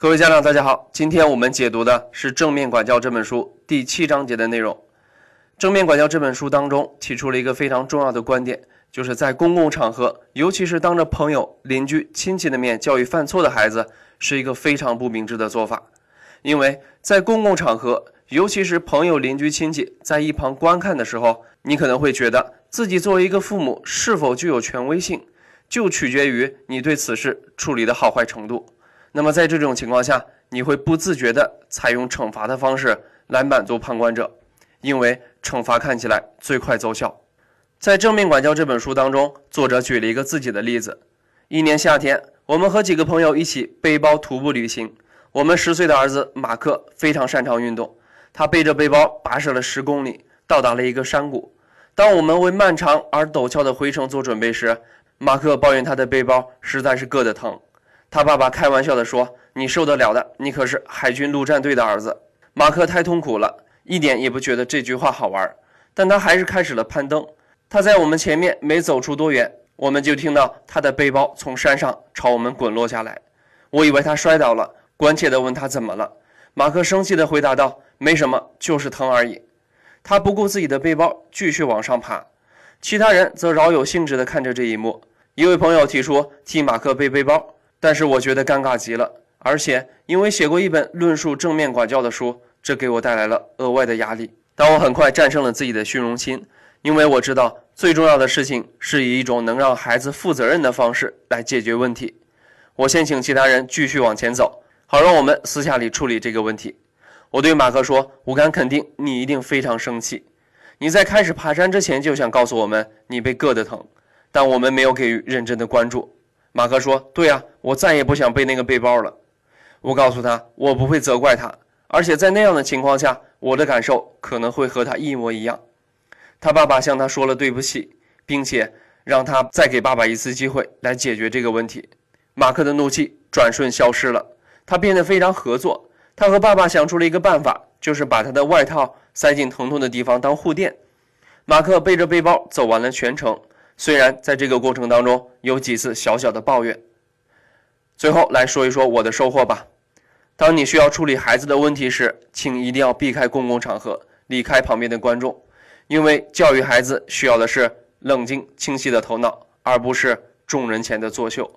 各位家长，大家好，今天我们解读的是《正面管教》这本书第七章节的内容。《正面管教》这本书当中提出了一个非常重要的观点，就是在公共场合，尤其是当着朋友、邻居、亲戚的面教育犯错的孩子，是一个非常不明智的做法。因为在公共场合，尤其是朋友、邻居、亲戚在一旁观看的时候，你可能会觉得自己作为一个父母是否具有权威性，就取决于你对此事处理的好坏程度。那么在这种情况下，你会不自觉地采用惩罚的方式来满足旁观者，因为惩罚看起来最快奏效。在《正面管教》这本书当中，作者举了一个自己的例子：一年夏天，我们和几个朋友一起背包徒步旅行。我们十岁的儿子马克非常擅长运动，他背着背包跋涉了十公里，到达了一个山谷。当我们为漫长而陡峭的回程做准备时，马克抱怨他的背包实在是硌得疼。他爸爸开玩笑地说：“你受得了的，你可是海军陆战队的儿子。”马克太痛苦了，一点也不觉得这句话好玩，但他还是开始了攀登。他在我们前面没走出多远，我们就听到他的背包从山上朝我们滚落下来。我以为他摔倒了，关切地问他怎么了。马克生气地回答道：“没什么，就是疼而已。”他不顾自己的背包，继续往上爬。其他人则饶有兴致地看着这一幕。一位朋友提出替马克背背包。但是我觉得尴尬极了，而且因为写过一本论述正面管教的书，这给我带来了额外的压力。但我很快战胜了自己的虚荣心，因为我知道最重要的事情是以一种能让孩子负责任的方式来解决问题。我先请其他人继续往前走，好让我们私下里处理这个问题。我对马克说：“我敢肯定，你一定非常生气。你在开始爬山之前就想告诉我们你被硌得疼，但我们没有给予认真的关注。”马克说：“对呀，我再也不想背那个背包了。”我告诉他：“我不会责怪他，而且在那样的情况下，我的感受可能会和他一模一样。”他爸爸向他说了对不起，并且让他再给爸爸一次机会来解决这个问题。马克的怒气转瞬消失了，他变得非常合作。他和爸爸想出了一个办法，就是把他的外套塞进疼痛的地方当护垫。马克背着背包走完了全程。虽然在这个过程当中有几次小小的抱怨，最后来说一说我的收获吧。当你需要处理孩子的问题时，请一定要避开公共场合，离开旁边的观众，因为教育孩子需要的是冷静清晰的头脑，而不是众人前的作秀。